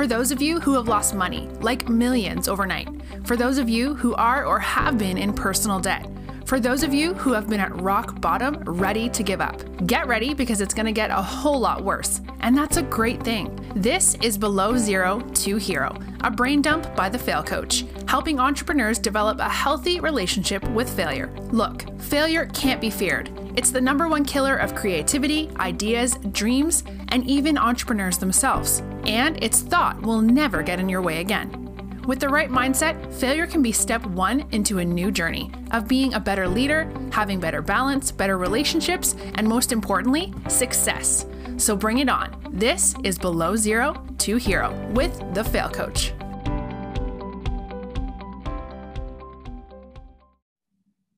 For those of you who have lost money, like millions overnight. For those of you who are or have been in personal debt. For those of you who have been at rock bottom, ready to give up, get ready because it's going to get a whole lot worse. And that's a great thing. This is Below Zero to Hero, a brain dump by the Fail Coach, helping entrepreneurs develop a healthy relationship with failure. Look, failure can't be feared. It's the number one killer of creativity, ideas, dreams, and even entrepreneurs themselves. And its thought will never get in your way again. With the right mindset, failure can be step one into a new journey of being a better leader, having better balance, better relationships, and most importantly, success. So bring it on. This is Below Zero to Hero with the Fail Coach.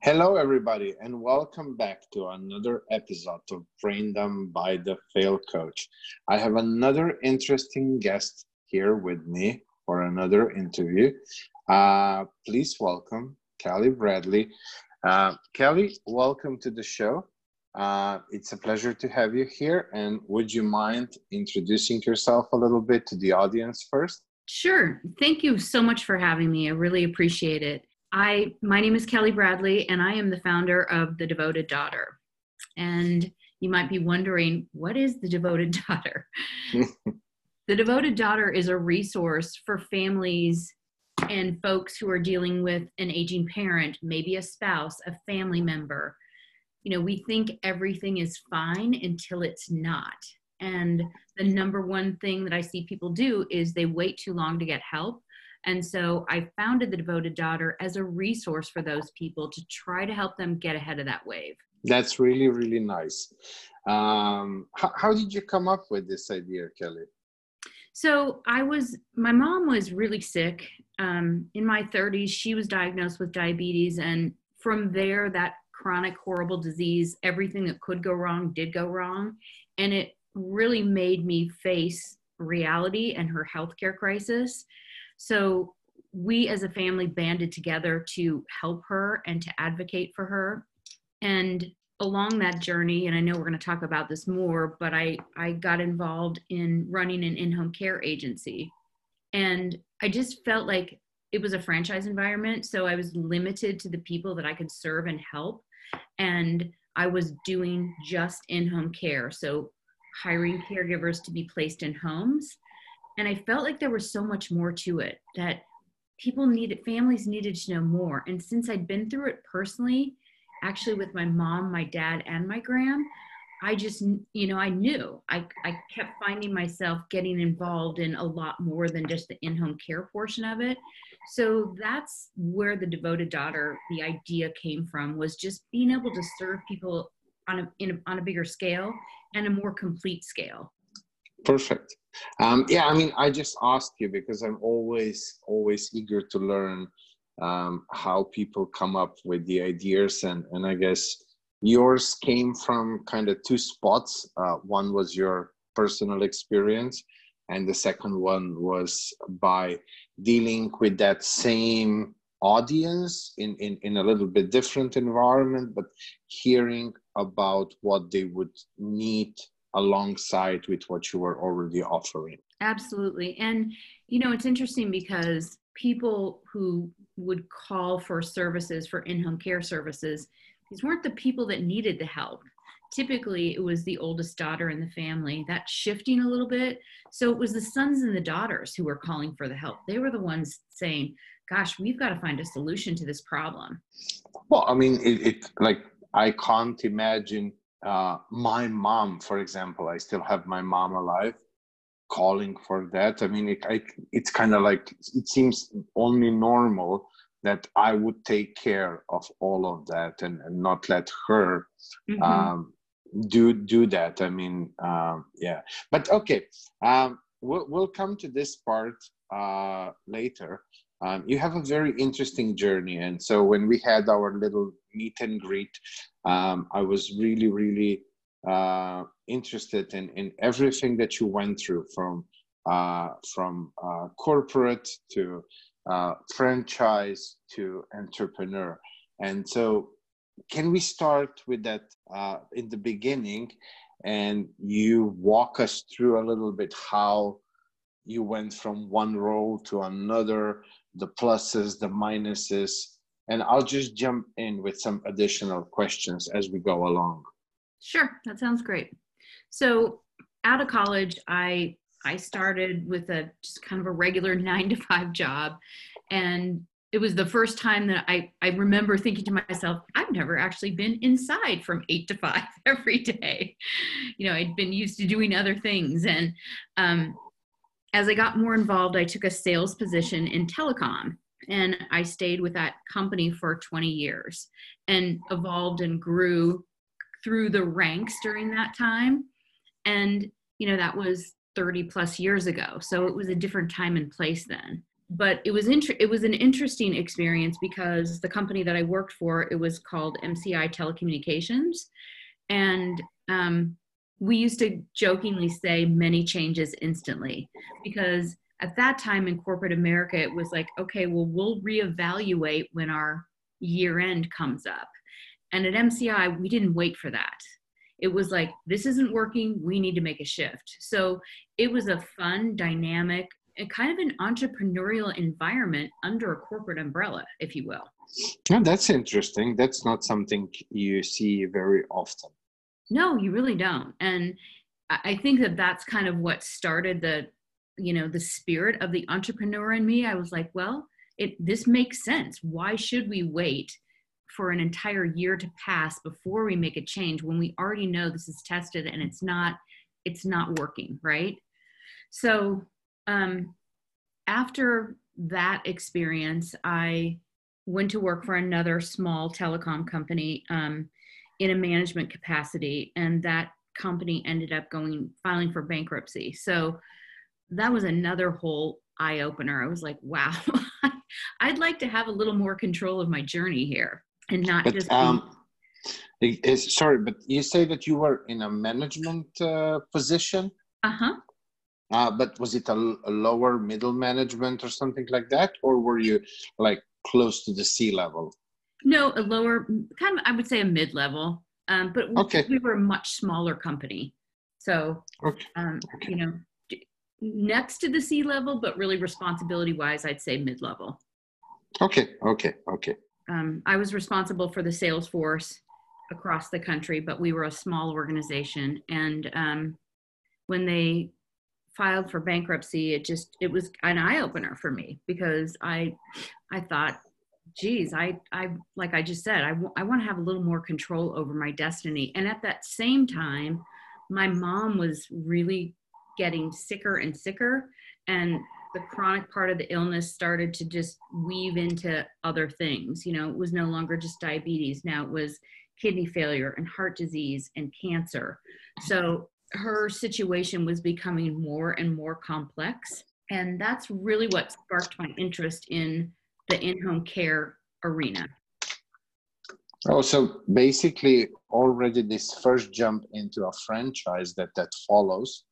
Hello, everybody, and welcome back to another episode of Brain Dump by the Fail Coach. I have another interesting guest here with me for another interview. Uh, please welcome Kelly Bradley. Uh, Kelly, welcome to the show. Uh, it's a pleasure to have you here. And would you mind introducing yourself a little bit to the audience first? Sure. Thank you so much for having me. I really appreciate it. I my name is Kelly Bradley and I am the founder of The Devoted Daughter. And you might be wondering, what is The Devoted Daughter? the Devoted Daughter is a resource for families and folks who are dealing with an aging parent, maybe a spouse, a family member. You know, we think everything is fine until it's not. And the number one thing that I see people do is they wait too long to get help. And so I founded the Devoted Daughter as a resource for those people to try to help them get ahead of that wave. That's really, really nice. Um, how, how did you come up with this idea, Kelly? So I was, my mom was really sick. Um, in my 30s, she was diagnosed with diabetes. And from there, that chronic, horrible disease, everything that could go wrong did go wrong. And it really made me face reality and her healthcare crisis. So we as a family banded together to help her and to advocate for her. And along that journey, and I know we're going to talk about this more, but I, I got involved in running an in home care agency. And I just felt like it was a franchise environment. So I was limited to the people that I could serve and help. And I was doing just in home care. So hiring caregivers to be placed in homes. And I felt like there was so much more to it that people needed, families needed to know more. And since I'd been through it personally, actually with my mom, my dad, and my gram, I just, you know, I knew I, I kept finding myself getting involved in a lot more than just the in home care portion of it. So that's where the devoted daughter, the idea came from, was just being able to serve people on a, in a, on a bigger scale and a more complete scale. Perfect. Um, yeah, I mean, I just asked you because I'm always, always eager to learn um, how people come up with the ideas. And and i guess yours came from kind of two spots. Uh, one was your personal experience and the second one was by dealing with that same audience in, in, in a little bit different environment but hearing about what they would need alongside with what you were already offering. Absolutely. And you know it's interesting because people who would call for services for in-home care services these weren't the people that needed the help. Typically it was the oldest daughter in the family. That's shifting a little bit. So it was the sons and the daughters who were calling for the help. They were the ones saying gosh we've got to find a solution to this problem. Well i mean it, it like i can't imagine uh, my mom for example i still have my mom alive calling for that. I mean, it, I, it's kind of like it seems only normal that I would take care of all of that and, and not let her mm-hmm. um, do do that. I mean, um, yeah. But okay, um, we'll we'll come to this part uh, later. Um, you have a very interesting journey, and so when we had our little meet and greet, um, I was really really uh, interested in, in everything that you went through from uh, from uh, corporate to uh, franchise to entrepreneur. And so, can we start with that uh, in the beginning? And you walk us through a little bit how you went from one role to another, the pluses, the minuses, and I'll just jump in with some additional questions as we go along. Sure, that sounds great. So, out of college, I I started with a just kind of a regular nine to five job, and it was the first time that I, I remember thinking to myself, I've never actually been inside from eight to five every day. You know, I'd been used to doing other things. And um, as I got more involved, I took a sales position in telecom and I stayed with that company for 20 years and evolved and grew through the ranks during that time. And, you know, that was 30 plus years ago. So it was a different time and place then but it was inter- it was an interesting experience because the company that I worked for it was called MCI Telecommunications, and um, we used to jokingly say many changes instantly because at that time in corporate America it was like okay well we'll reevaluate when our year end comes up, and at MCI we didn't wait for that. It was like this isn't working we need to make a shift. So it was a fun dynamic a kind of an entrepreneurial environment under a corporate umbrella, if you will. Yeah, that's interesting. That's not something you see very often. No, you really don't. And I think that that's kind of what started the, you know, the spirit of the entrepreneur in me. I was like, well, it this makes sense. Why should we wait for an entire year to pass before we make a change when we already know this is tested and it's not it's not working, right? So um, after that experience, I went to work for another small telecom company um, in a management capacity, and that company ended up going filing for bankruptcy. So that was another whole eye opener. I was like, wow, I'd like to have a little more control of my journey here and not but, just. Um, it's, sorry, but you say that you were in a management uh, position. Uh huh. Uh, but was it a, a, lower middle management or something like that, or were you like close to the C level? No, a lower, kind of, I would say a mid level. Um, but okay. we were a much smaller company, so okay. Um, okay. you know, next to the C level, but really responsibility wise, I'd say mid level. Okay. Okay. Okay. Um, I was responsible for the sales force across the country, but we were a small organization, and um, when they filed for bankruptcy, it just it was an eye opener for me because I I thought, geez, I I like I just said, I, w- I want to have a little more control over my destiny. And at that same time, my mom was really getting sicker and sicker, and the chronic part of the illness started to just weave into other things. You know, it was no longer just diabetes. Now it was kidney failure and heart disease and cancer. So her situation was becoming more and more complex. And that's really what sparked my interest in the in home care arena. Oh, so basically, already this first jump into a franchise that that follows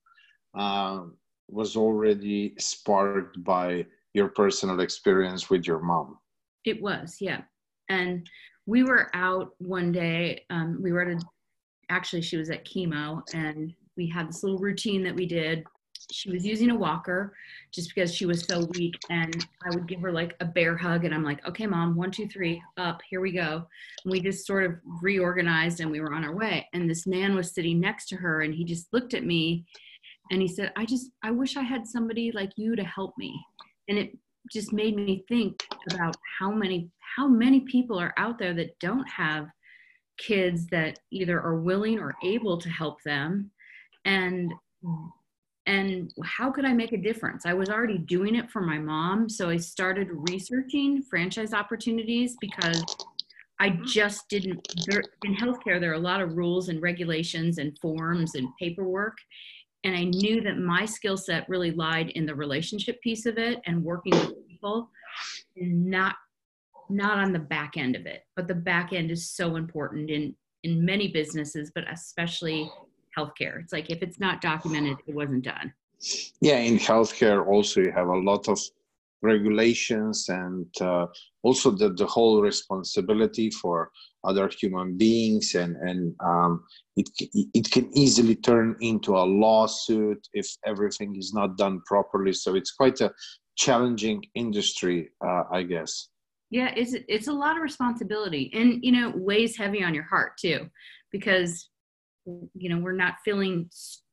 uh, was already sparked by your personal experience with your mom. It was, yeah. And we were out one day. Um, we were at a, actually, she was at chemo, and we had this little routine that we did. She was using a walker just because she was so weak. And I would give her like a bear hug. And I'm like, okay, mom, one, two, three, up, here we go. And we just sort of reorganized and we were on our way. And this man was sitting next to her and he just looked at me and he said, I just, I wish I had somebody like you to help me. And it just made me think about how many, how many people are out there that don't have kids that either are willing or able to help them and and how could i make a difference? I was already doing it for my mom so i started researching franchise opportunities because i mm-hmm. just didn't there, in healthcare there are a lot of rules and regulations and forms and paperwork and i knew that my skill set really lied in the relationship piece of it and working with people and not not on the back end of it. But the back end is so important in in many businesses but especially healthcare. It's like if it's not documented, it wasn't done. Yeah, in healthcare also you have a lot of regulations and uh, also the, the whole responsibility for other human beings and and um, it it can easily turn into a lawsuit if everything is not done properly so it's quite a challenging industry uh, i guess yeah it's it's a lot of responsibility and you know weighs heavy on your heart too because you know we're not filling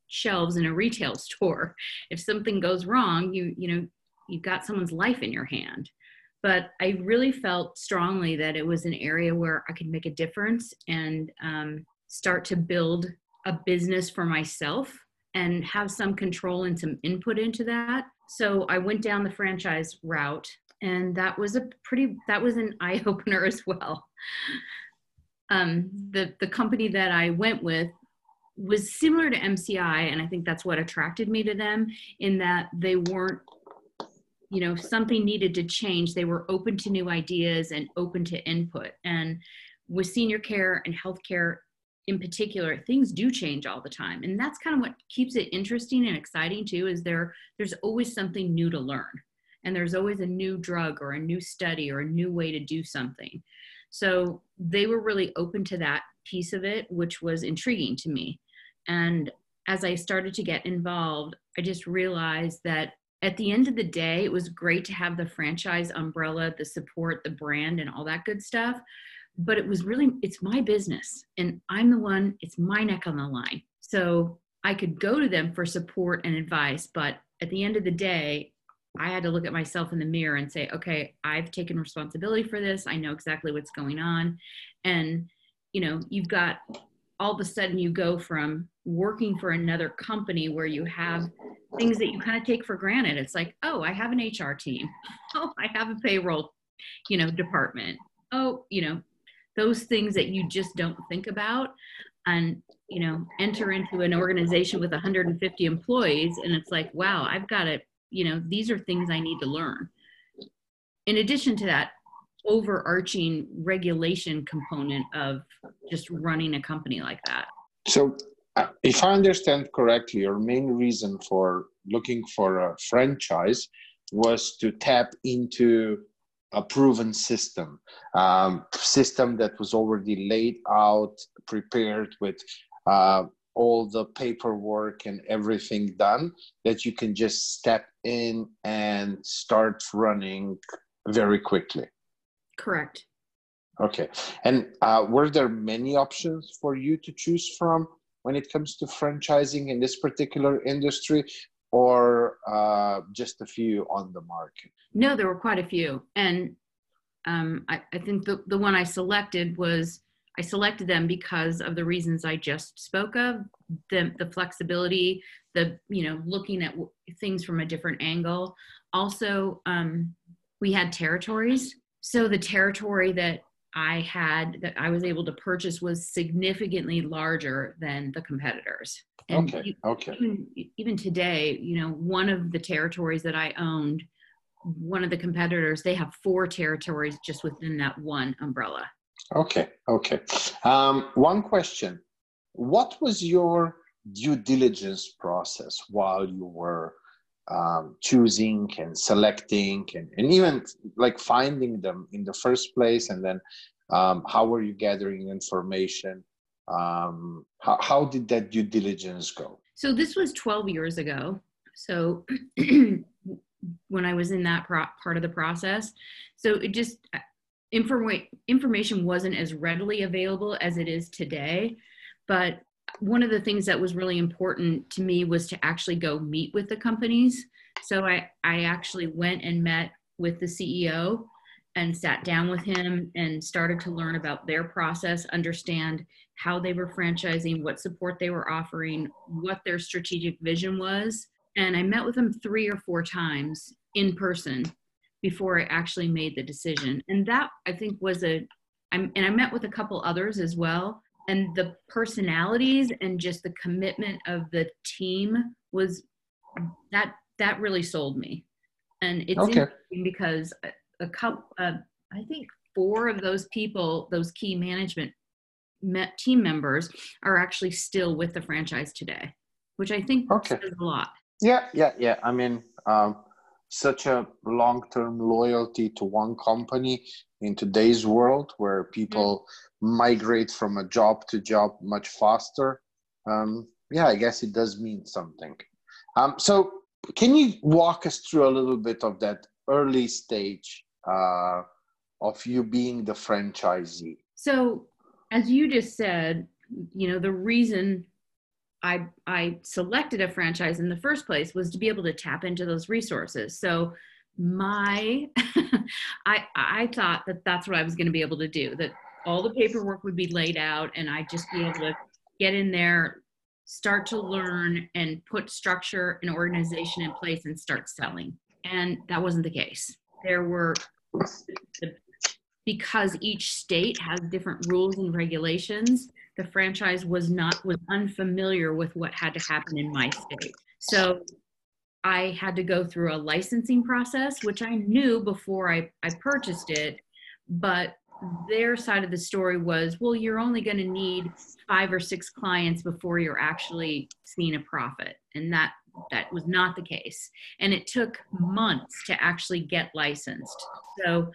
shelves in a retail store. If something goes wrong you you know you've got someone's life in your hand. But i really felt strongly that it was an area where i could make a difference and um, start to build a business for myself and have some control and some input into that. So i went down the franchise route and that was a pretty that was an eye opener as well. Um, the the company that i went with was similar to MCI, and I think that's what attracted me to them in that they weren't, you know, something needed to change. They were open to new ideas and open to input. And with senior care and healthcare in particular, things do change all the time, and that's kind of what keeps it interesting and exciting too. Is there there's always something new to learn, and there's always a new drug or a new study or a new way to do something. So they were really open to that piece of it, which was intriguing to me. And as I started to get involved, I just realized that at the end of the day, it was great to have the franchise umbrella, the support, the brand, and all that good stuff. But it was really, it's my business and I'm the one, it's my neck on the line. So I could go to them for support and advice. But at the end of the day, I had to look at myself in the mirror and say, okay, I've taken responsibility for this. I know exactly what's going on. And, you know, you've got all of a sudden you go from working for another company where you have things that you kind of take for granted. It's like, oh, I have an HR team. Oh, I have a payroll, you know, department. Oh, you know, those things that you just don't think about and you know enter into an organization with 150 employees and it's like wow i've got to you know these are things i need to learn in addition to that overarching regulation component of just running a company like that. So, if I understand correctly, your main reason for looking for a franchise was to tap into a proven system, um, system that was already laid out, prepared with uh, all the paperwork and everything done, that you can just step in and start running very quickly. Correct. Okay. And uh, were there many options for you to choose from when it comes to franchising in this particular industry, or uh, just a few on the market? No, there were quite a few. And um, I, I think the, the one I selected was I selected them because of the reasons I just spoke of the, the flexibility, the, you know, looking at things from a different angle. Also, um, we had territories so the territory that I had that I was able to purchase was significantly larger than the competitors. And okay. Okay. Even, even today, you know, one of the territories that I owned, one of the competitors, they have four territories just within that one umbrella. Okay. Okay. Um, one question: What was your due diligence process while you were um, choosing and selecting and, and even like finding them in the first place and then um, how were you gathering information? Um, how, how did that due diligence go? So this was 12 years ago. So when i was in that pro- part of the process so it just uh, informa- information wasn't as readily available as it is today but one of the things that was really important to me was to actually go meet with the companies. So I, I actually went and met with the CEO and sat down with him and started to learn about their process, understand how they were franchising, what support they were offering, what their strategic vision was. And I met with them three or four times in person before I actually made the decision. And that I think was a, I'm, and I met with a couple others as well and the personalities and just the commitment of the team was that that really sold me and it's okay. interesting because a, a couple uh, i think four of those people those key management met team members are actually still with the franchise today which i think okay. says a lot yeah yeah yeah i mean um, such a long-term loyalty to one company in today's world where people mm-hmm. migrate from a job to job much faster um, yeah i guess it does mean something um, so can you walk us through a little bit of that early stage uh, of you being the franchisee so as you just said you know the reason I I selected a franchise in the first place was to be able to tap into those resources. So my I I thought that that's what I was going to be able to do. That all the paperwork would be laid out, and I'd just be able to get in there, start to learn, and put structure and organization in place and start selling. And that wasn't the case. There were because each state has different rules and regulations the franchise was not was unfamiliar with what had to happen in my state. So i had to go through a licensing process which i knew before i, I purchased it but their side of the story was well you're only going to need five or six clients before you're actually seeing a profit. And that that was not the case. And it took months to actually get licensed. So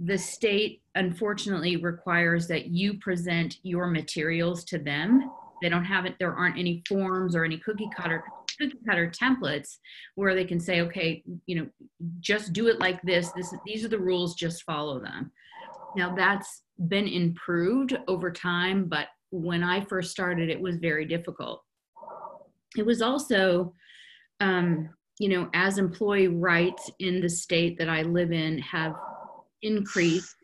the state unfortunately requires that you present your materials to them. They don't have it there aren't any forms or any cookie cutter cookie cutter templates where they can say okay you know just do it like this this these are the rules just follow them. Now that's been improved over time but when i first started it was very difficult. It was also um, you know as employee rights in the state that i live in have increased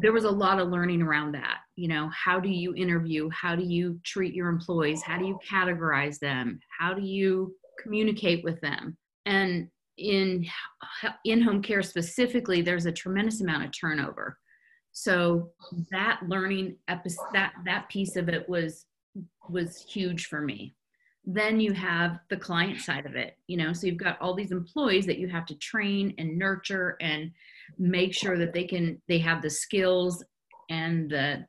there was a lot of learning around that. You know how do you interview? How do you treat your employees? How do you categorize them? How do you communicate with them? And in in home care specifically there's a tremendous amount of turnover. So that learning episode that that piece of it was was huge for me. Then you have the client side of it you know so you've got all these employees that you have to train and nurture and make sure that they can they have the skills and the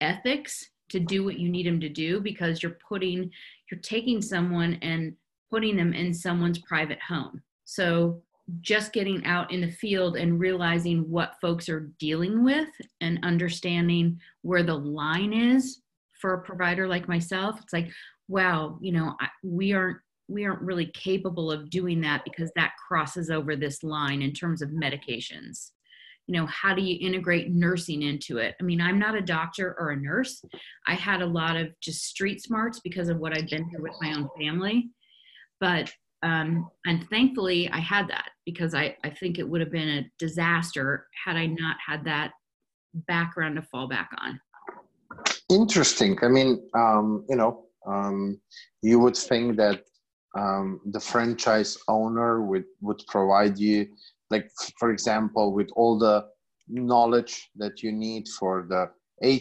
ethics to do what you need them to do because you're putting you're taking someone and putting them in someone's private home. So just getting out in the field and realizing what folks are dealing with and understanding where the line is for a provider like myself. It's like wow you know we aren't we aren't really capable of doing that because that crosses over this line in terms of medications. You know how do you integrate nursing into it? I mean i'm not a doctor or a nurse. I had a lot of just street smarts because of what i've been through with my own family. But um, and thankfully i had that because I, I think it would have been a disaster had i not had that background to fall back on. Interesting. I mean um, you know um, you would think that um, the franchise owner would, would provide you like for example with all the knowledge that you need for the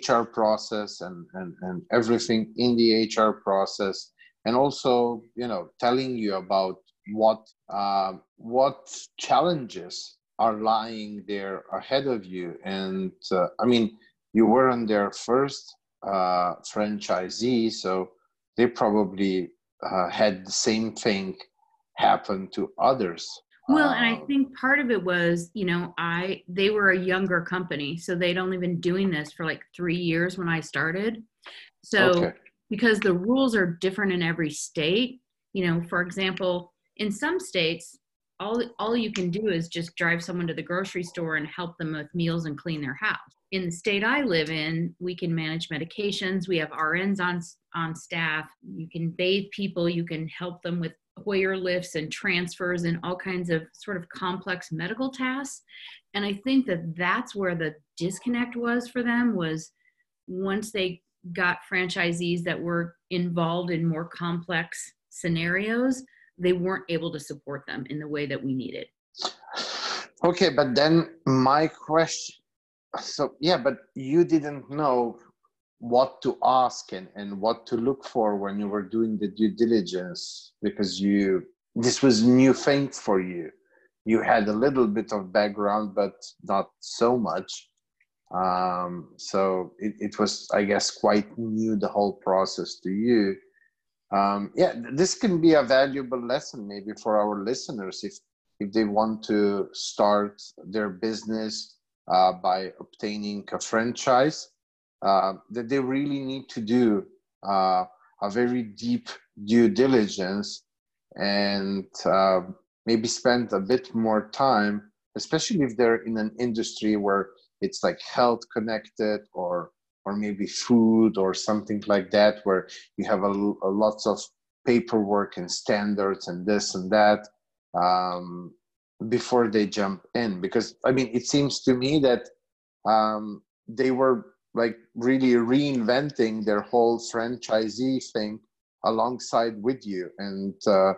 hr process and, and, and everything in the hr process. And also you know telling you about what uh, what challenges are lying there ahead of you. And uh, i mean you weren't their first uh, franchisee so they probably uh, had the same thing happen to others well and i um, think part of it was you know i they were a younger company so they'd only been doing this for like three years when i started so okay. because the rules are different in every state you know for example in some states all all you can do is just drive someone to the grocery store and help them with meals and clean their house in the state I live in, we can manage medications. We have RNs on on staff. You can bathe people. You can help them with Hoyer lifts and transfers and all kinds of sort of complex medical tasks. And I think that that's where the disconnect was for them was once they got franchisees that were involved in more complex scenarios, they weren't able to support them in the way that we needed. Okay, but then my question so yeah but you didn't know what to ask and, and what to look for when you were doing the due diligence because you this was new thing for you. You had a little bit of background but not so much. Um, so it, it was i guess quite new the whole process to you um, yeah this can be a valuable lesson maybe for our listeners if if they want to start their business uh, by obtaining a franchise, uh, that they really need to do uh, a very deep due diligence and uh, maybe spend a bit more time, especially if they're in an industry where it's like health connected or or maybe food or something like that, where you have a, a lots of paperwork and standards and this and that um, before they jump in. Because I mean, it seems to me that um, they were like really reinventing their whole franchisee thing alongside with you and uh,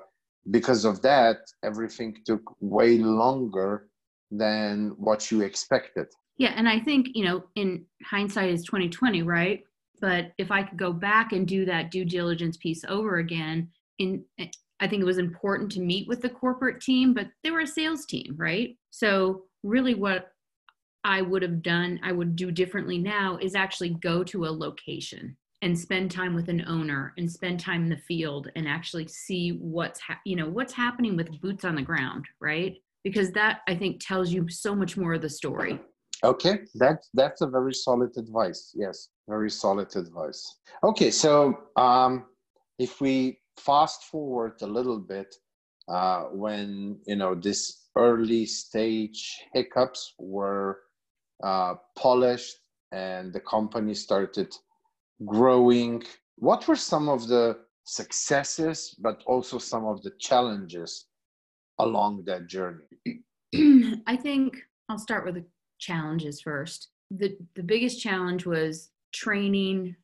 because of that everything took way longer than what you expected yeah and i think you know in hindsight is 2020 right? But if i could go back and do that due diligence piece over again in eh, i think it was important to meet with the corporate team but they were a sales team right? So really what i would have done i would do differently now is actually go to a location and spend time with an owner and spend time in the field and actually see what's ha- you know what's happening with boots on the ground right? Because that i think tells you so much more of the story okay that's that's a very solid advice yes very solid advice okay so um if we fast forward a little bit uh when you know this early stage hiccups were uh polished and the company started growing. What were some of the successes, but also some of the challenges along that journey? I think I'll start with the challenges first. The, the biggest challenge was training,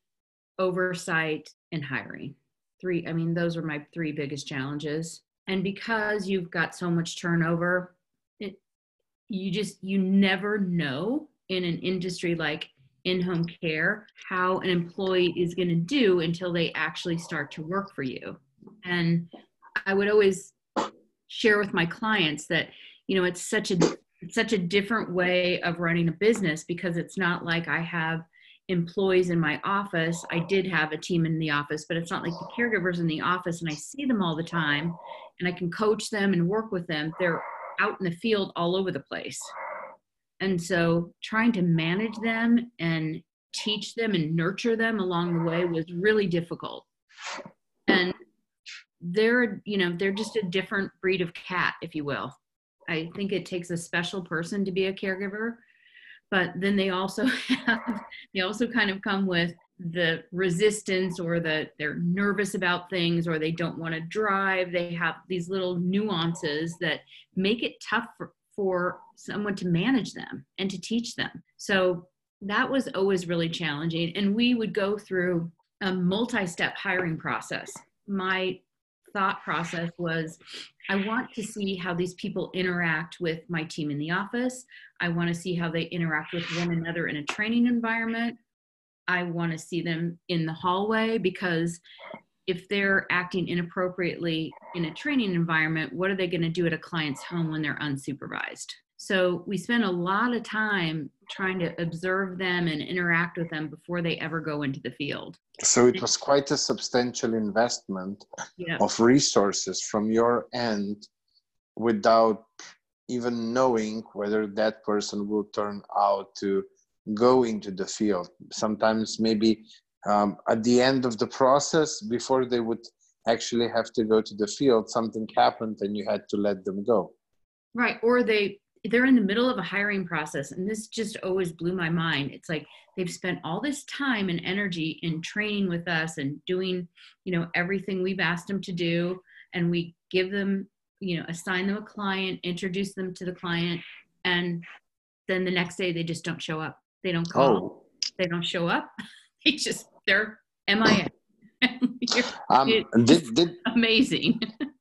oversight, and hiring. Three, I mean, those were my three biggest challenges. And because you've got so much turnover, it, you just, you never know in an industry like in home care how an employee is going to do until they actually start to work for you. And I would always share with my clients that, you know, it's such a it's such a different way of running a business because it's not like I have employees in my office. I did have a team in the office, but it's not like the caregivers in the office and I see them all the time and I can coach them and work with them. They're out in the field all over the place. And so trying to manage them and teach them and nurture them along the way was really difficult. And they're, you know, they're just a different breed of cat, if you will. I think it takes a special person to be a caregiver, but then they also have, they also kind of come with the resistance or the they're nervous about things or they don't want to drive they have these little nuances that make it tough for, for someone to manage them and to teach them. So that was always really challenging. And we would go through a multi step hiring process. My thought process was I want to see how these people interact with my team in the office. I want to see how they interact with one another in a training environment. I want to see them in the hallway because if they're acting inappropriately in a training environment, what are they going to do at a client's home when they're unsupervised? So we spend a lot of time trying to observe them and interact with them before they ever go into the field. So it was quite a substantial investment of resources from your end without even knowing whether that person will turn out to go into the field. Sometimes maybe um, at the end of the process before they would actually have to go to the field something happened and you had to let them go right or they they're in the middle of a hiring process and this just always blew my mind it's like they've spent all this time and energy in training with us and doing you know everything we've asked them to do and we give them you know assign them a client introduce them to the client and then the next day they just don't show up they don't call oh. they don't show up they just they're MIA. um, did, did, amazing.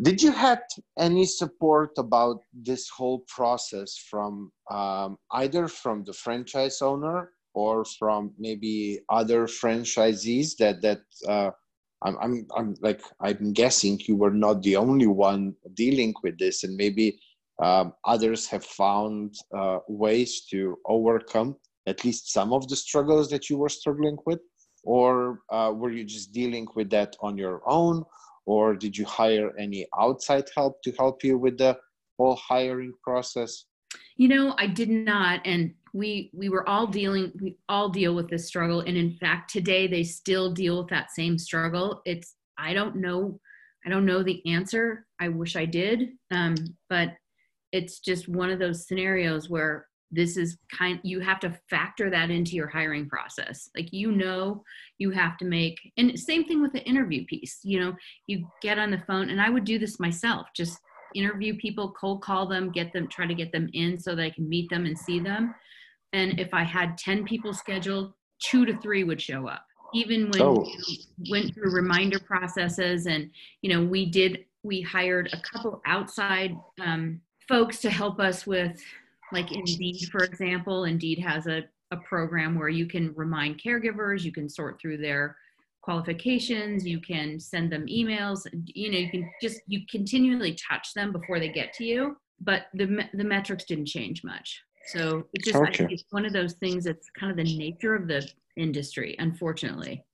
did you have any support about this whole process from um, either from the franchise owner or from maybe other franchisees that that uh, I'm, I'm, I'm like I'm guessing you were not the only one dealing with this, and maybe um, others have found uh, ways to overcome at least some of the struggles that you were struggling with? Or uh, were you just dealing with that on your own or did you hire any outside help to help you with the whole hiring process? You know, I did not, and we we were all dealing. We all deal with this struggle, and in fact, today they still deal with that same struggle. It's I don't know, I don't know the answer. I wish I did, um, but it's just one of those scenarios where this is kind you have to factor that into your hiring process. Like you know you have to make and same thing with the interview piece you know you get on the phone and i would do this myself just interview people cold call them get them try to get them in so that i can meet them and see them. And if i had 10 people scheduled two to three would show up. Even when oh. we went through reminder processes and you know we did we hired a couple outside um, folks to help us with like Indeed, for example, Indeed has a, a program where you can remind caregivers, you can sort through their qualifications, you can send them emails, you know, you can just, you continually touch them before they get to you, but the, the metrics didn't change much. So it's just, okay. it's one of those things that's kind of the nature of the industry, unfortunately.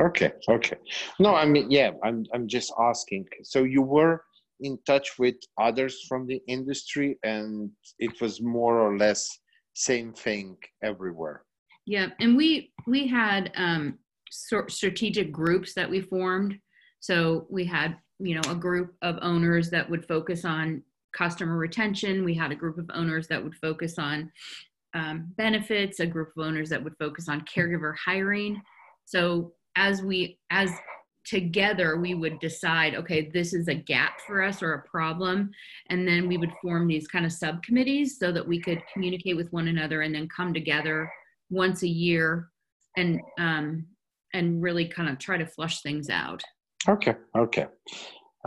Okay, okay. No, I mean, yeah, I'm, I'm just asking. So you were in touch with others from the industry and it was more or less same thing everywhere. Yeah and we we had um strategic groups that we formed. So we had you know a group of owners that would focus on customer retention. We had a group of owners that would focus on um, benefits a group of owners that would focus on caregiver hiring. So as we as together we would decide okay this is a gap for us or a problem. And then we would form these kind of subcommittees so that we could communicate with one another and then come together once a year and um, and really kind of try to flush things out. Okay okay.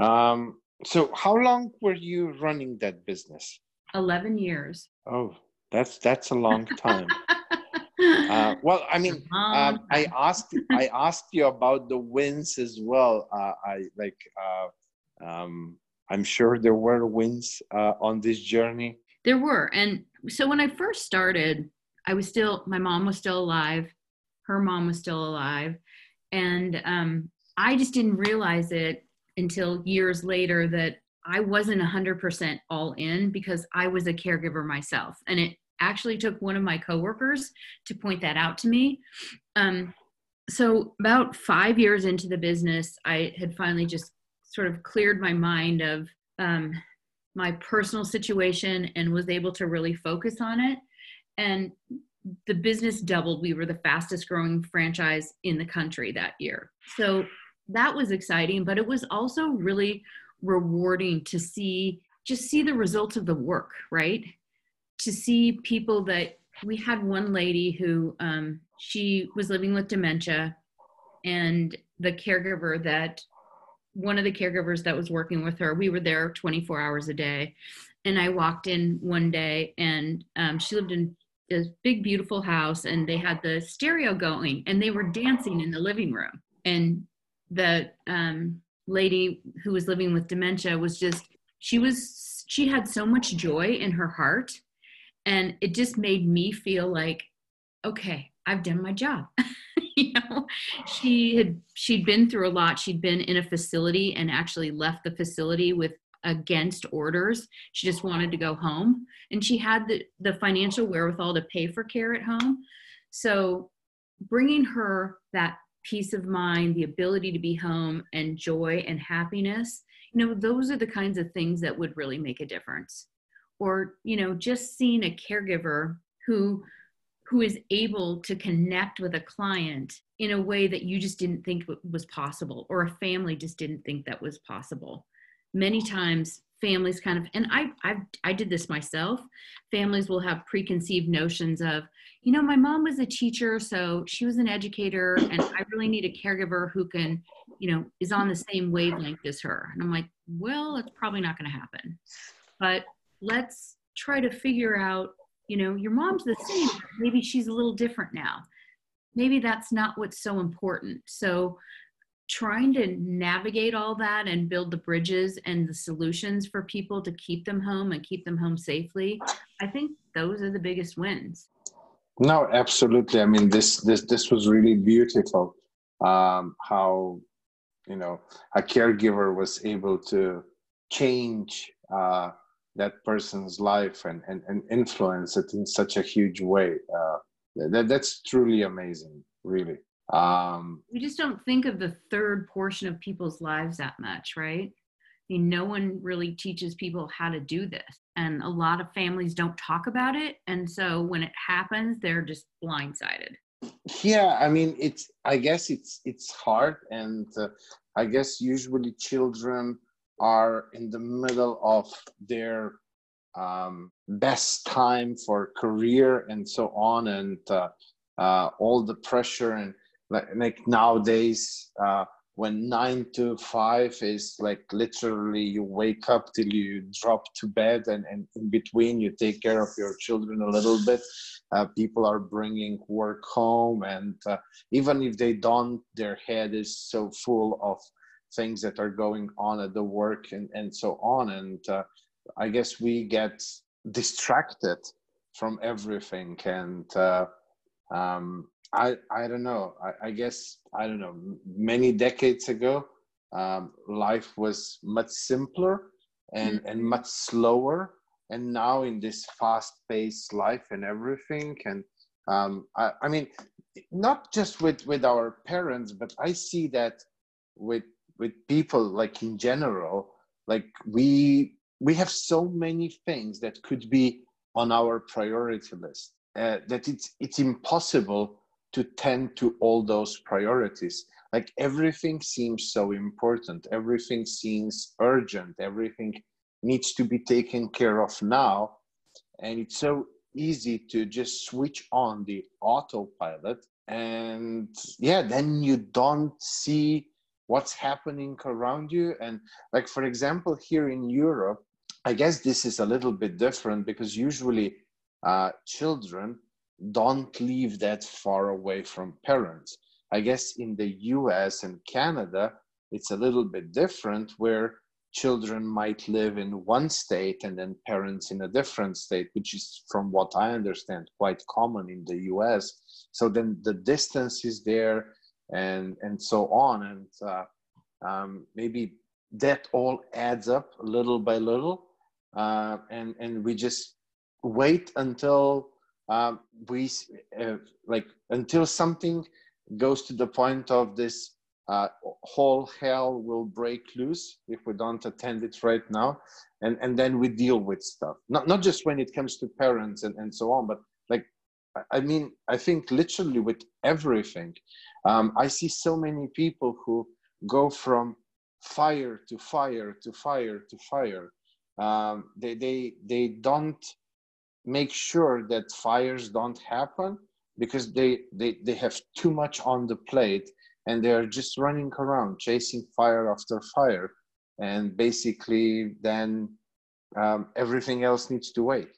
Um, so how long were you running that business? 11 years. Oh that's that's a long time uh, well, I mean, um, I asked I asked you about the wins as well. Uh, I like. Uh, um, I'm sure there were wins uh, on this journey. There were, and so when I first started, I was still my mom was still alive, her mom was still alive, and um, I just didn't realize it until years later that I wasn't 100% all in because I was a caregiver myself, and it actually took one of my coworkers to point that out to me. Um, so about five years into the business, I had finally just sort of cleared my mind of um, my personal situation and was able to really focus on it. And the business doubled. We were the fastest growing franchise in the country that year. So that was exciting, but it was also really rewarding to see just see the results of the work, right? To see people that we had one lady who um, she was living with dementia and the caregiver that one of the caregivers that was working with her we were there 24 hours a day. And i walked in one day and um, she lived in this big beautiful house and they had the stereo going and they were dancing in the living room. And the um, lady who was living with dementia was just she was she had so much joy in her heart and it just made me feel like okay i've done my job. You know she had she'd been through a lot. She'd been in a facility and actually left the facility with against orders. She just wanted to go home. And she had the, the financial wherewithal to pay for care at home. So bringing her that peace of mind the ability to be home and joy and happiness you know those are the kinds of things that would really make a difference or you know just seeing a caregiver who who is able to connect with a client in a way that you just didn't think was possible or a family just didn't think that was possible. Many times families kind of and i i i did this myself. Families will have preconceived notions of you know my mom was a teacher so she was an educator and i really need a caregiver who can you know is on the same wavelength as her. And i'm like well it's probably not going to happen. But let's try to figure out you know your mom's the same maybe she's a little different now. Maybe that's not what's so important. So trying to navigate all that and build the bridges and the solutions for people to keep them home and keep them home safely i think those are the biggest wins. No absolutely. I mean this this this was really beautiful um how you know a caregiver was able to change uh that person's life and, and, and influence it in such a huge way. Uh, that, that's truly amazing, really. Um, we just don't think of the third portion of people's lives that much, right? I mean, no one really teaches people how to do this. And a lot of families don't talk about it. And so when it happens, they're just blindsided. Yeah, I mean, it's, I guess it's, it's hard. And uh, I guess usually children are in the middle of their um, best time for career and so on. And uh, uh, all the pressure and like, like nowadays, uh, when nine to five is like literally you wake up till you drop to bed and, and in between you take care of your children a little bit uh, people are bringing work home and uh, even if they don't their head is so full of things that are going on at the work and, and so on and uh, i guess we get distracted from everything and uh, um, I I don't know. I, I guess I don't know. Many decades ago, um, life was much simpler and mm-hmm. and much slower. And now in this fast-paced life and everything, and um, I, I mean, not just with with our parents, but I see that with with people like in general, like we we have so many things that could be on our priority list uh, that it's it's impossible to tend to all those priorities. Like everything seems so important. Everything seems urgent. Everything needs to be taken care of now. And it's so easy to just switch on the autopilot. And yeah then you don't see what's happening around you and like for example here in europe i guess this is a little bit different because usually uh, children don't live that far away from parents. I guess in the US and Canada, it's a little bit different where children might live in one state and then parents in a different state, which is, from what I understand, quite common in the US. So then the distance is there and, and so on. And uh, um, maybe that all adds up little by little. Uh, and, and we just wait until um, we uh, like until something goes to the point of this uh, whole hell will break loose if we don't attend it right now and and then we deal with stuff not not just when it comes to parents and, and so on but like i mean i think literally with everything um, i see so many people who go from fire to fire to fire to fire um, they they they don't make sure that fires don't happen because they, they, they have too much on the plate and they're just running around chasing fire after fire. And basically, then um, everything else needs to wait.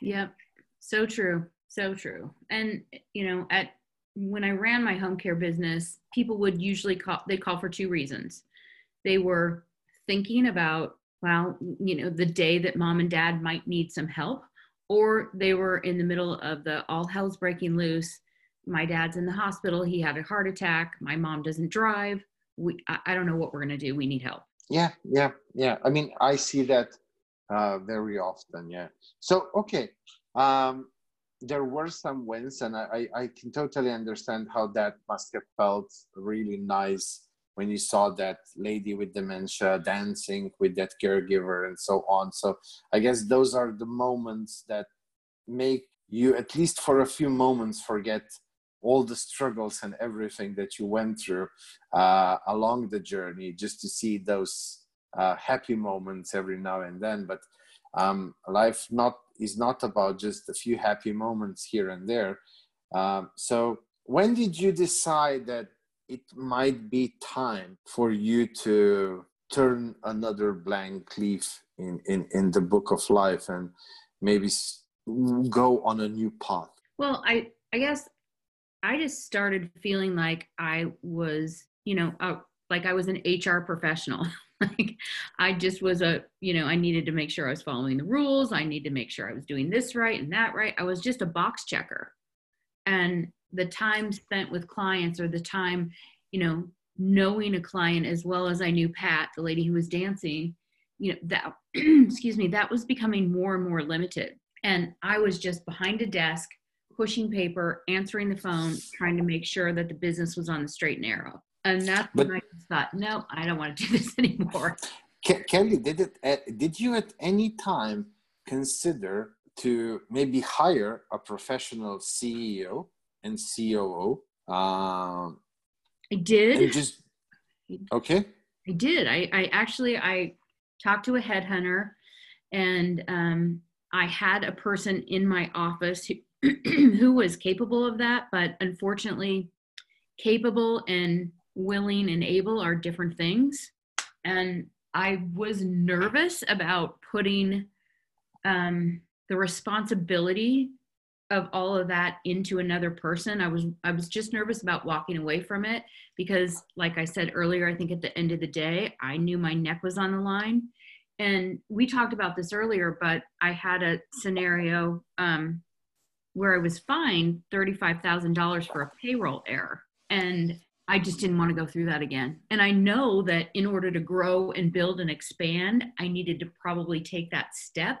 Yep. So true. So true. And, you know, at when I ran my home care business, people would usually call, they call for two reasons. They were thinking about, well, you know, the day that mom and dad might need some help or they were in the middle of the all hell's breaking loose. My dad's in the hospital. He had a heart attack. My mom doesn't drive. We, I, I don't know what we're going to do. We need help. Yeah, yeah, yeah. I mean, I see that uh, very often. Yeah. So, okay. Um, there were some wins, and I, I can totally understand how that must have felt really nice when you saw that lady with dementia dancing with that caregiver and so on. So I guess those are the moments that make you, at least for a few moments, forget all the struggles and everything that you went through uh, along the journey just to see those uh, happy moments every now and then. But um, life not is not about just a few happy moments here and there. Um, so when did you decide that it might be time for you to turn another blank leaf in, in, in the book of life and maybe go on a new path? Well, I, I guess I just started feeling like I was, you know, like I was an HR professional. like I just was a, you know, I needed to make sure I was following the rules. I need to make sure I was doing this right and that right. I was just a box checker. And the time spent with clients or the time you know knowing a client as well as i knew pat the lady who was dancing you know that excuse me that was becoming more and more limited and i was just behind a desk pushing paper answering the phone trying to make sure that the business was on the straight and narrow and that's but, when i thought no i don't want to do this anymore. Kelly did it at, did you at any time consider to maybe hire a professional ceo and coo um, i did. just okay. I did. I i actually i talked to a headhunter and um, I had a person in my office who, who was capable of that, but unfortunately, capable and willing and able are different things. And I was nervous about putting um, the responsibility of all of that into another person. I was I was just nervous about walking away from it because like I said earlier, I think at the end of the day, I knew my neck was on the line and we talked about this earlier, but I had a scenario um, where I was fined $35,000 for a payroll error. And I just didn't want to go through that again. And I know that in order to grow and build and expand, I needed to probably take that step,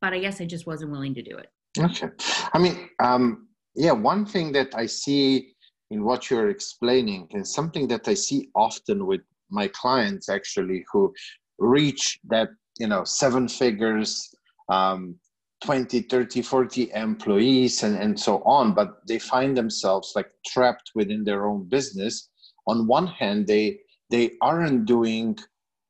but I guess I just wasn't willing to do it. Okay. I mean, um, yeah, one thing that I see in what you're explaining and something that I see often with my clients actually who reach that you know seven figures um, 20 30 40 employees and, and so on but they find themselves like trapped within their own business. On one hand they they aren't doing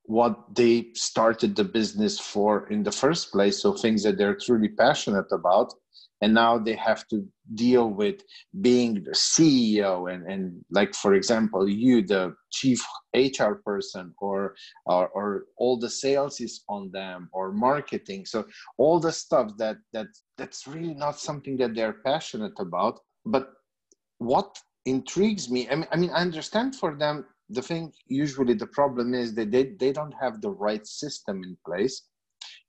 what they started the business for in the first place so things that they're truly passionate about and now they have to deal with being the ceo and, and like for example you the chief hr person or, or or all the sales is on them or marketing. So all the stuff that that that's really not something that they're passionate about. But what intrigues me i mean i, mean, I understand for them the thing usually the problem is that they, they don't have the right system in place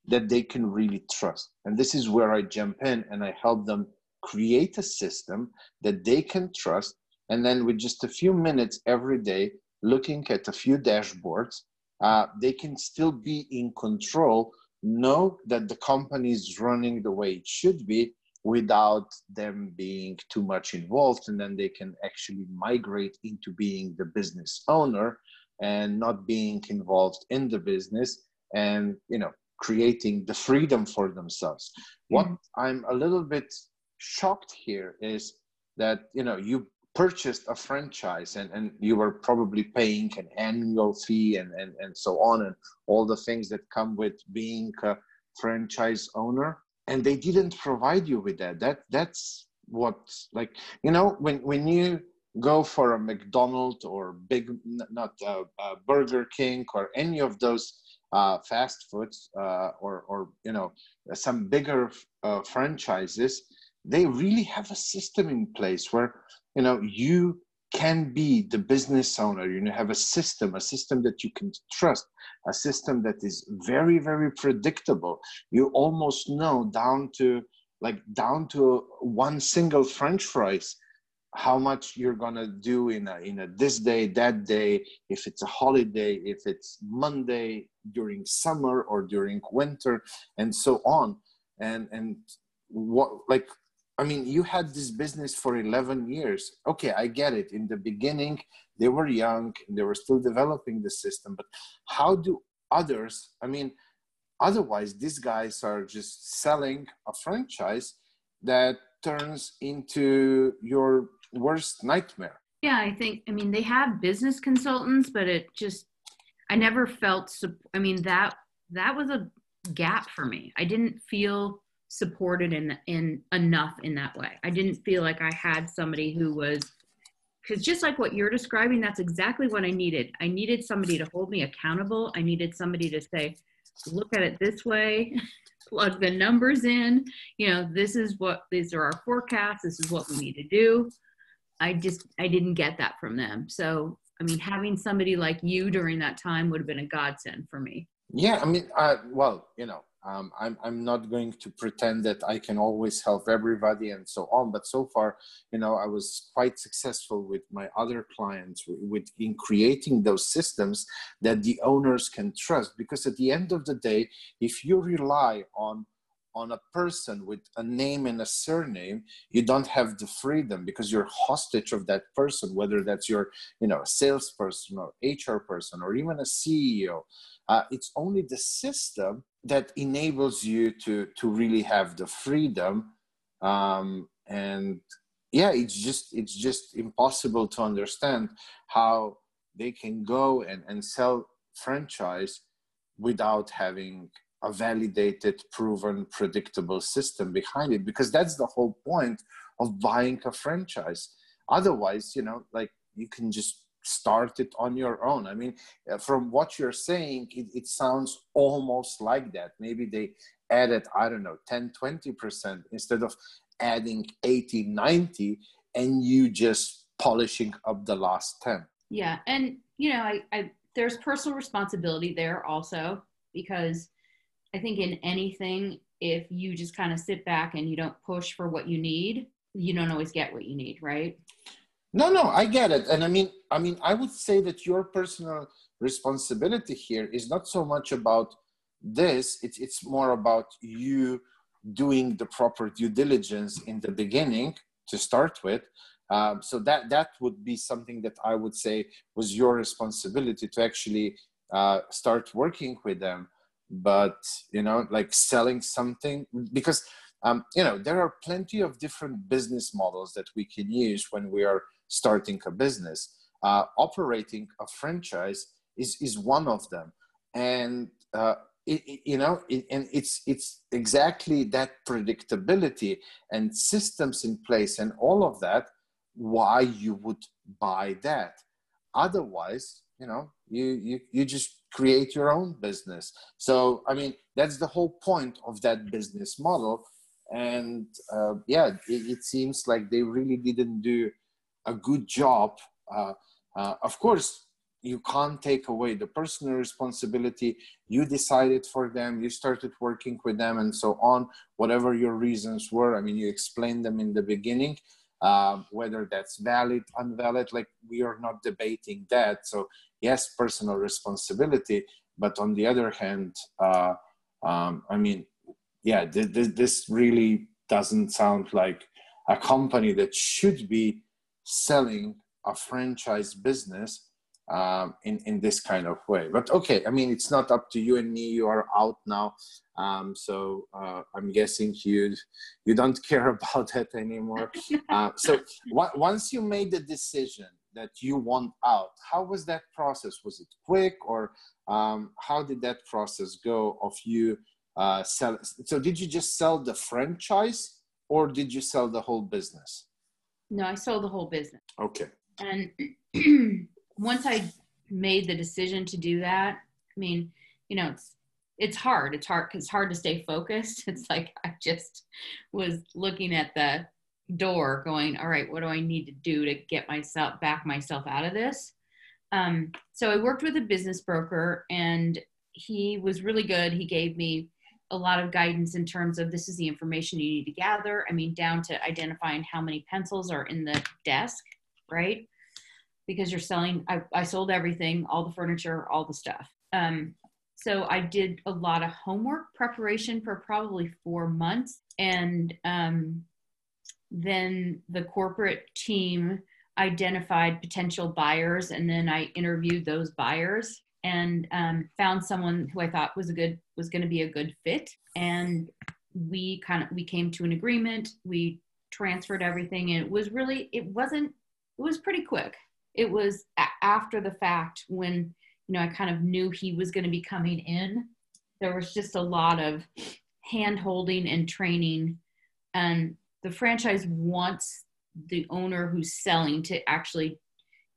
that they can really trust. And this is where I jump in and I help them create a system that they can trust. And then with just a few minutes every day, looking at a few dashboards, uh, they can still be in control, know that the company is running the way it should be without them being too much involved. And then they can actually migrate into being the business owner and not being involved in the business and you know creating the freedom for themselves. What mm-hmm. I'm a little bit shocked here is that you know you purchased a franchise and, and you were probably paying an annual fee and, and, and so on and all the things that come with being a franchise owner and they didn't provide you with that that that's what like you know when when you go for a mcdonald's or big not uh, uh, burger king or any of those uh, fast foods uh, or, or you know some bigger uh, franchises they really have a system in place where you know you can be the business owner. You know have a system a system that you can trust a system that is very very predictable. You almost know down to like down to one single french fries how much you're gonna do in a in a this day that day if it's a holiday if it's monday during summer or during winter and so on. And and what like i mean you had this business for 11 years. Okay i get it. In the beginning they were young and they were still developing the system but how do others i mean otherwise these guys are just selling a franchise that turns into your worst nightmare. Yeah, I think, I mean, they have business consultants, but it just, I never felt, I mean, that, that was a gap for me. I didn't feel supported in, in enough in that way. I didn't feel like I had somebody who was, because just like what you're describing, that's exactly what I needed. I needed somebody to hold me accountable. I needed somebody to say, look at it this way plug the numbers in you know this is what these are our forecasts this is what we need to do I just I didn't get that from them. So I mean, having somebody like you during that time would have been a godsend for me. Yeah, I mean, uh, well, you know, um, I'm, I'm not going to pretend that I can always help everybody and so on. But so far, you know, I was quite successful with my other clients with in creating those systems that the owners can trust. Because at the end of the day, if you rely on on a person with a name and a surname you don't have the freedom because you're hostage of that person whether that's your you know salesperson or hr person or even a ceo uh, it's only the system that enables you to to really have the freedom. Um, and yeah it's just it's just impossible to understand how they can go and, and sell franchise without having a validated proven predictable system behind it because that's the whole point of buying a franchise otherwise you know like you can just start it on your own. I mean, uh, from what you're saying, it, it sounds almost like that. Maybe they added, I don't know, 10, 20% instead of adding 80, 90, and you just polishing up the last 10. Yeah. And, you know, I, I there's personal responsibility there also because I think in anything, if you just kind of sit back and you don't push for what you need, you don't always get what you need, right? No, no, I get it. And I mean, I mean, I would say that your personal responsibility here is not so much about this, it's, it's more about you doing the proper due diligence in the beginning to start with. Um, so that that would be something that I would say was your responsibility to actually uh, start working with them. But you know, like selling something because um, you know there are plenty of different business models that we can use when we are starting a business. Uh, operating a franchise is, is one of them. And, uh, it, you know, it, and it's, it's exactly that predictability and systems in place and all of that why you would buy that. Otherwise, you know, you, you, you just create your own business. So, I mean, that's the whole point of that business model. And uh, yeah, it, it, seems like they really didn't do a good job. Uh, uh, of course, you can't take away the personal responsibility. You decided for them, you started working with them, and so on, whatever your reasons were. I mean, you explained them in the beginning. Uh, whether that's valid, unvalid, like we are not debating that. So, yes, personal responsibility, but on the other hand, uh, um, I mean, yeah, th- th- this really doesn't sound like a company that should be selling a franchise business um, in in this kind of way. But okay, I mean, it's not up to you and me. You are out now, um, so uh, I'm guessing you you don't care about that anymore. Uh, so w- once you made the decision that you want out, how was that process? Was it quick, or um, how did that process go? Of you uh, sell? So did you just sell the franchise, or did you sell the whole business? No, I sold the whole business. Okay. And once I made the decision to do that, I mean, you know, it's it's hard. It's hard because it's hard to stay focused. It's like I just was looking at the door, going, "All right, what do I need to do to get myself back myself out of this?" Um, so I worked with a business broker, and he was really good. He gave me a lot of guidance in terms of this is the information you need to gather. I mean, down to identifying how many pencils are in the desk, right? Because you're selling, I, I sold everything, all the furniture, all the stuff. Um, so I did a lot of homework preparation for probably four months. And um, then the corporate team identified potential buyers, and then I interviewed those buyers and um, found someone who I thought was a good was going to be a good fit. And we kind of we came to an agreement. We transferred everything, and it was really it wasn't it was pretty quick. It was a- after the fact when you know I kind of knew he was going to be coming in. There was just a lot of hand holding and training, and the franchise wants the owner who's selling to actually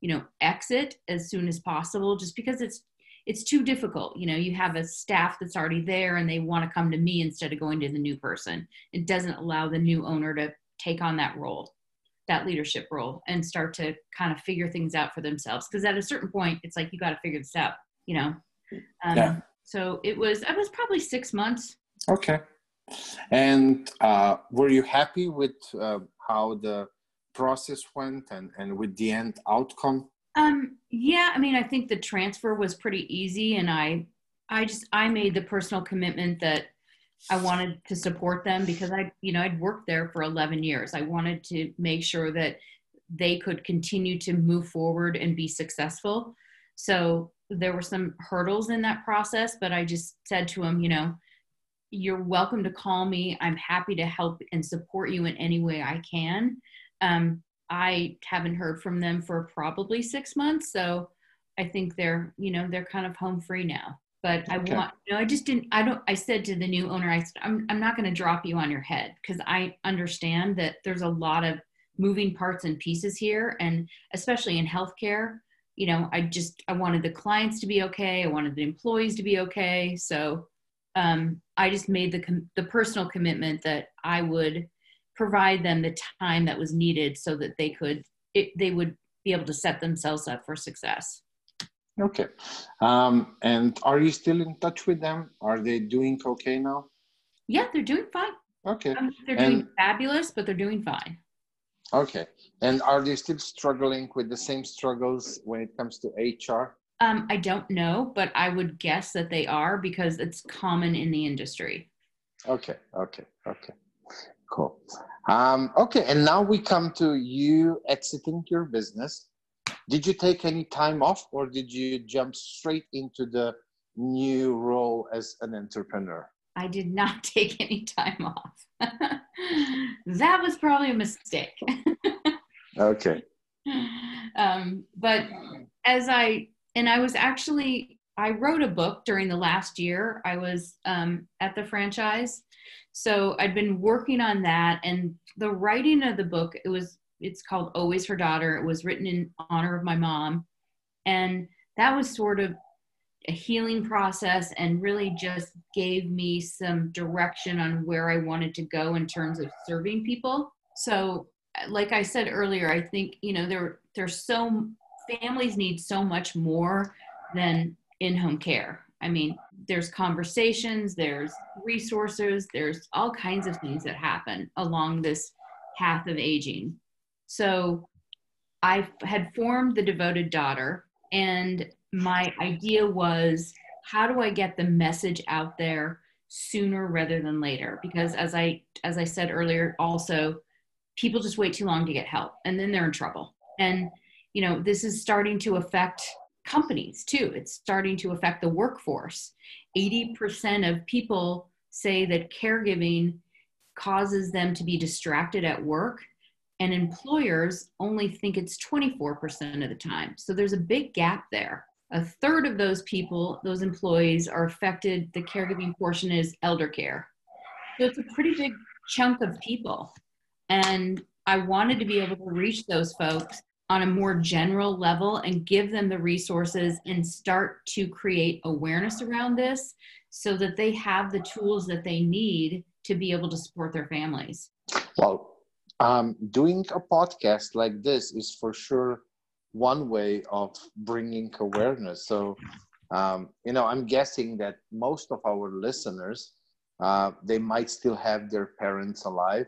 you know exit as soon as possible just because it's it's too difficult. You know you have a staff that's already there and they want to come to me instead of going to the new person. It doesn't allow the new owner to take on that role that leadership role and start to kind of figure things out for themselves. Because at a certain point it's like you got to figure this out you know? Um, yeah. so it was i was probably six months. Okay. And uh, were you happy with uh, how the process went and, and with the end outcome? Um, yeah, I mean, I think the transfer was pretty easy, and I, I just I made the personal commitment that I wanted to support them because I, you know, I'd worked there for 11 years. I wanted to make sure that they could continue to move forward and be successful. So there were some hurdles in that process, but I just said to them, you know, you're welcome to call me. I'm happy to help and support you in any way I can. Um, I haven't heard from them for probably six months, so I think they're, you know, they're kind of home free now. But I want, you know, I just didn't. I don't. I said to the new owner, I said, I'm, I'm not going to drop you on your head because I understand that there's a lot of moving parts and pieces here, and especially in healthcare, you know, I just I wanted the clients to be okay. I wanted the employees to be okay. So um, I just made the com- the personal commitment that I would provide them the time that was needed so that they could it, they would be able to set themselves up for success. Okay. Um, and are you still in touch with them? Are they doing okay now? Yeah, they're doing fine. Okay. Um, they're doing and, fabulous, but they're doing fine. Okay. And are they still struggling with the same struggles when it comes to HR? Um, I don't know, but I would guess that they are because it's common in the industry. Okay, okay, okay. Cool. Um, okay, and now we come to you exiting your business. Did you take any time off or did you jump straight into the new role as an entrepreneur? I did not take any time off. that was probably a mistake. okay. Um, but as I and I was actually I wrote a book during the last year. I was um, at the franchise, so I'd been working on that. And the writing of the book, it was it's called Always Her Daughter. It was written in honor of my mom, and that was sort of a healing process and really just gave me some direction on where I wanted to go in terms of serving people. So, like I said earlier, I think you know there there's so families need so much more than in-home care. I mean, there's conversations, there's resources, there's all kinds of things that happen along this path of aging. So I had formed the devoted daughter and my idea was how do I get the message out there sooner rather than later because as I as I said earlier also people just wait too long to get help and then they're in trouble. And you know, this is starting to affect companies too. It's starting to affect the workforce. 80% of people say that caregiving causes them to be distracted at work, and employers only think it's 24% of the time. So there's a big gap there. A third of those people, those employees, are affected. The caregiving portion is elder care. So it's a pretty big chunk of people. And I wanted to be able to reach those folks on a more general level and give them the resources and start to create awareness around this so that they have the tools that they need to be able to support their families. Well, um, doing a podcast like this is for sure one way of bringing awareness. So, um, you know, I'm guessing that most of our listeners, uh, they might still have their parents alive,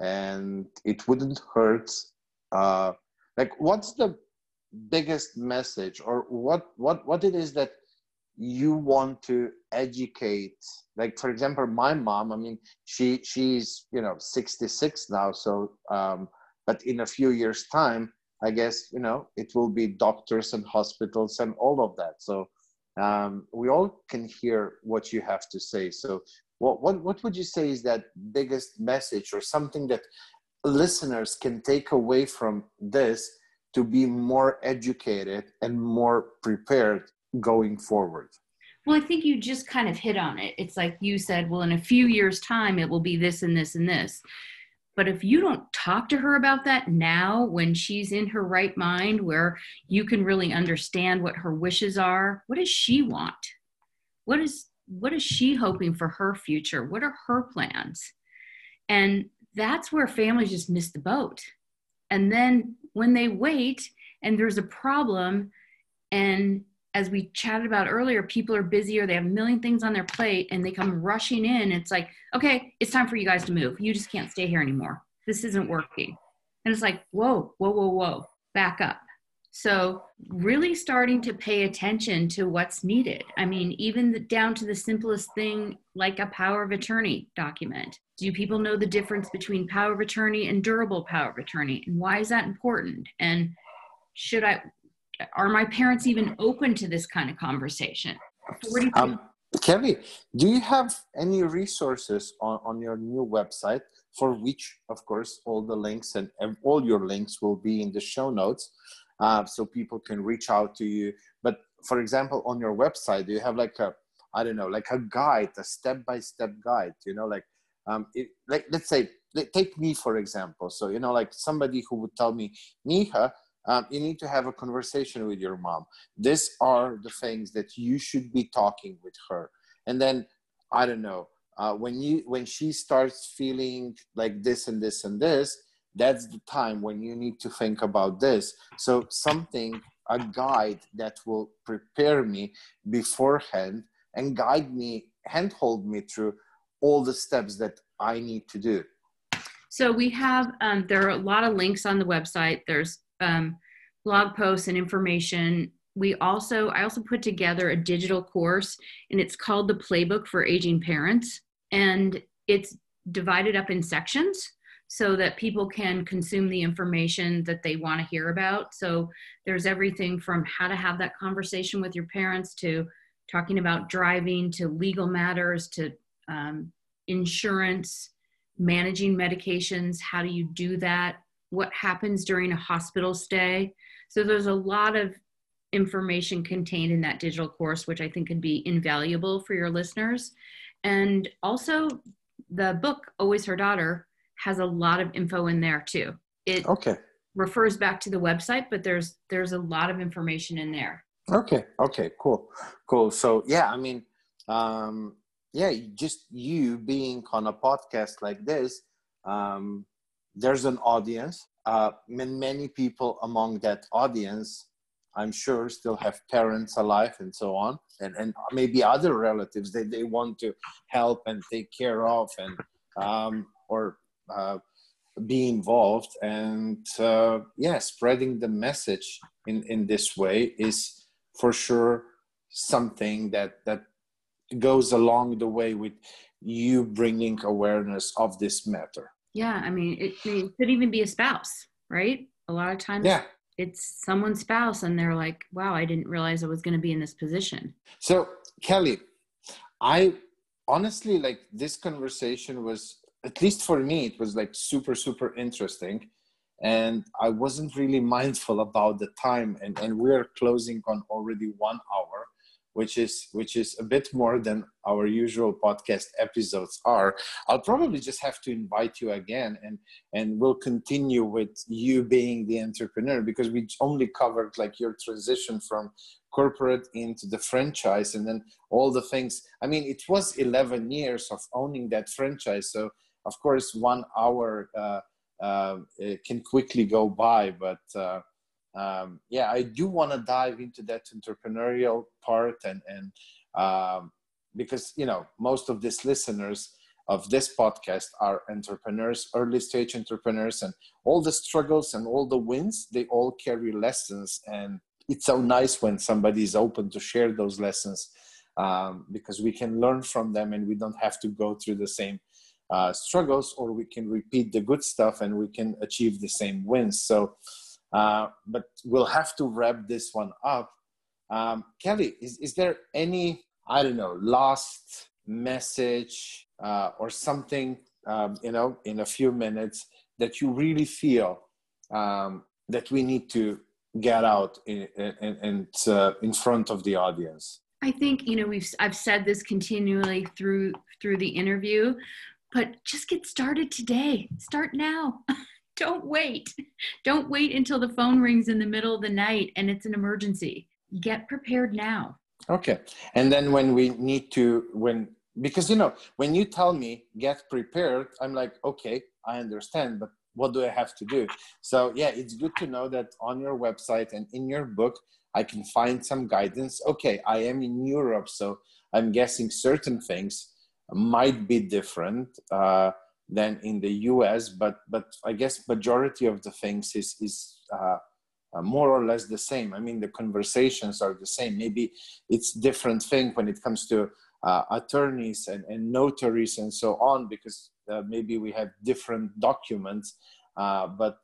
and it wouldn't hurt uh, like what's the biggest message or what what what it is that you want to educate? Like for example my mom i mean she she's you know 66 now so um but in a few years time i guess you know it will be doctors and hospitals and all of that. So um we all can hear what you have to say. So what what what would you say is that biggest message or something that listeners can take away from this to be more educated and more prepared going forward? Well, I think you just kind of hit on it. It's like you said, well, in a few years' time, it will be this and this and this. But if you don't talk to her about that now, when she's in her right mind, where you can really understand what her wishes are, what does she want? What is what is she hoping for her future? What are her plans? And that's where families just miss the boat. And then when they wait and there's a problem and as we chatted about earlier, people are busy or they have a million things on their plate and they come rushing in. It's like, okay, it's time for you guys to move. You just can't stay here anymore. This isn't working. And it's like, whoa, whoa, whoa, whoa, back up. So, really starting to pay attention to what's needed. I mean, even the, down to the simplest thing like a power of attorney document. Do people know the difference between power of attorney and durable power of attorney? And why is that important? And should I, are my parents even open to this kind of conversation? Um, Kelly, do you have any resources on, on your new website for which, of course, all the links and, and all your links will be in the show notes? Uh, so people can reach out to you. But for example, on your website, do you have like a, I don't know, like a guide, a step-by-step guide, you know, like, um, it, like let's say, take me for example. So, you know, like somebody who would tell me, Miha, um, you need to have a conversation with your mom. These are the things that you should be talking with her. And then, I don't know, uh, when you when she starts feeling like this and this and this, that's the time when you need to think about this. So something a guide that will prepare me beforehand and guide me handhold me through all the steps that i need to do. So we have um, there are a lot of links on the website. There's um, blog posts and information. We also i also put together a digital course and it's called the playbook for aging parents. And it's divided up in sections so that people can consume the information that they want to hear about. So there's everything from how to have that conversation with your parents to talking about driving to legal matters to um, insurance, managing medications. How do you do that? What happens during a hospital stay? So there's a lot of information contained in that digital course, which I think could be invaluable for your listeners. And also, the book, Always Her Daughter, has a lot of info in there too. It okay. refers back to the website, but there's there's a lot of information in there. Okay. Okay. Cool. Cool. So yeah, I mean, um, yeah, just you being on a podcast like this, um, there's an audience. Uh, many people among that audience, I'm sure, still have parents alive and so on, and and maybe other relatives that they want to help and take care of, and um, or uh, be involved. And uh, yeah spreading the message in in this way is for sure something that that goes along the way with you bringing awareness of this matter. Yeah i mean it, it could even be a spouse right? A lot of times yeah. it's someone's spouse and they're like wow i didn't realize i was going to be in this position. So kelly i honestly like this conversation was at least for me it was like super super interesting. And i wasn't really mindful about the time. And, and we're closing on already one hour which is which is a bit more than our usual podcast episodes are. I'll probably just have to invite you again and and we'll continue with you being the entrepreneur because we only covered like your transition from corporate into the franchise and then all the things. I mean it was 11 years of owning that franchise. So of course, one hour uh, uh, can quickly go by, but uh, um, yeah, I do want to dive into that entrepreneurial part and and um, because you know most of these listeners of this podcast are entrepreneurs, early stage entrepreneurs, and all the struggles and all the wins they all carry lessons, and it's so nice when somebody is open to share those lessons um, because we can learn from them and we don't have to go through the same uh, struggles, or we can repeat the good stuff and we can achieve the same wins. So, uh, but we'll have to wrap this one up. Um, Kelly, is, is there any, I don't know, last message uh, or something, um, you know, in a few minutes that you really feel um, that we need to get out in, in, in, uh, in front of the audience? I think you know we've I've said this continually through through the interview, but just get started today. Start now. Don't wait. Don't wait until the phone rings in the middle of the night and it's an emergency. Get prepared now. Okay. And then when we need to, when, because, you know, when you tell me get prepared, I'm like, okay, I understand. But what do I have to do? So yeah, it's good to know that on your website and in your book, I can find some guidance. Okay, I am in Europe, so I'm guessing certain things might be different uh, than in the US, but but I guess majority of the things is is uh, uh, more or less the same. I mean, the conversations are the same. Maybe it's different thing when it comes to uh, attorneys and, and notaries and so on, because uh, maybe we have different documents. Uh, but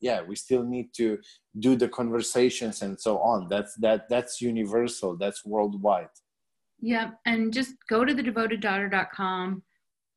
yeah, we still need to do the conversations and so on. That's that that's universal. That's worldwide. Yeah, and just go to thedevotedDaughter.com.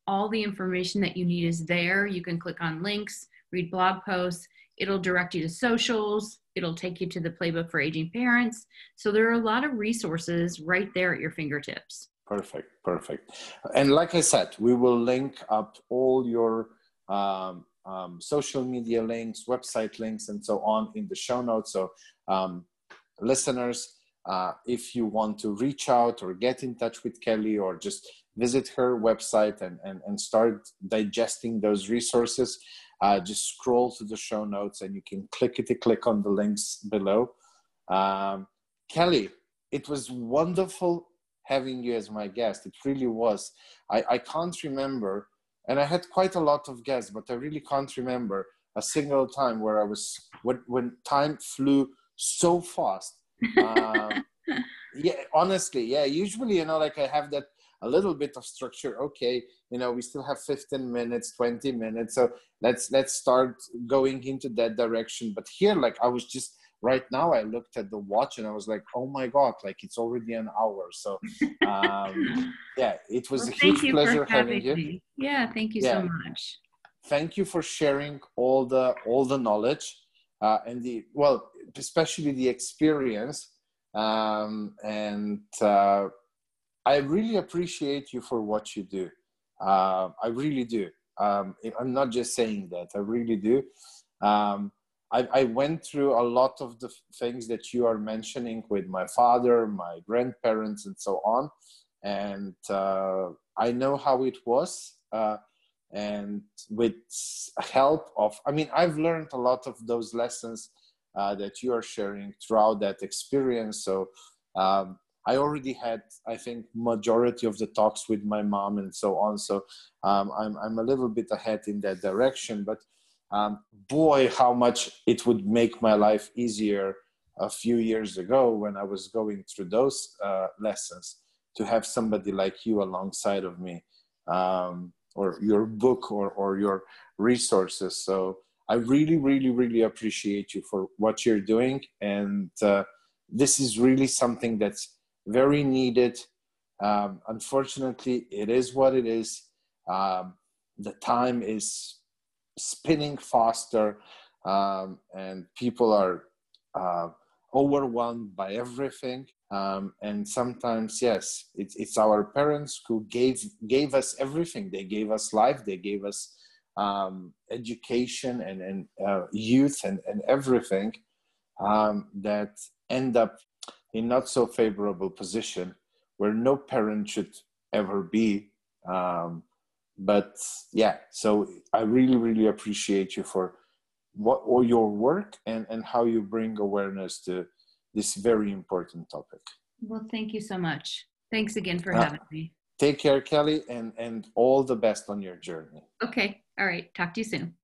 All the information that you need is there. You can click on links, read blog posts It'll direct you to socials. It'll take you to the playbook for aging parents. So there are a lot of resources right there at your fingertips. Perfect, perfect. And like I said, we will link up all your um, um, social media links, website links, and so on in the show notes. So, um, listeners, uh, if you want to reach out or get in touch with Kelly or just visit her website and, and, and start digesting those resources, uh, just scroll to the show notes and you can clickety click on the links below. Um, Kelly, it was wonderful having you as my guest. It really was. I, I can't remember, and I had quite a lot of guests, but I really can't remember a single time where I was when when time flew so fast. Um, yeah, honestly, yeah. Usually, you know, like I have that a little bit of structure okay you know we still have 15 minutes 20 minutes so let's let's start going into that direction but here like i was just right now i looked at the watch and i was like oh my god like it's already an hour so um yeah it was well, a huge pleasure having, you yeah thank you yeah. so much thank you for sharing all the all the knowledge uh, and the well especially the experience um, and uh, I really appreciate you for what you do. Uh, I really do. Um, I'm not just saying that. I really do. Um, I, I, went through a lot of the things that you are mentioning with my father, my grandparents, and so on. And uh, I know how it was. And with help of, I mean, I've learned a lot of those lessons uh, that you are sharing throughout that experience. So um, I already had, I think, majority of the talks with my mom and so on. So um, I'm, I'm a little bit ahead in that direction. But um, boy, how much it would make my life easier a few years ago when I was going through those uh, lessons to have somebody like you alongside of me um, or your book or, or your resources. So I really, really, really appreciate you for what you're doing. And uh, this is really something that's very needed. Um, unfortunately, it is what it is. Um, the time is spinning faster, um, and people are uh, overwhelmed by everything. Um, and sometimes, yes, it's, it's our parents who gave gave us everything. They gave us life. They gave us um, education and, and uh, youth and, and everything um, that end up in not so favorable position where no parent should ever be um, but yeah so i really really appreciate you for what all your work and and how you bring awareness to this very important topic. Well thank you so much. Thanks again for uh, having me. take care kelly and and all the best on your journey. Okay all right. Talk to you soon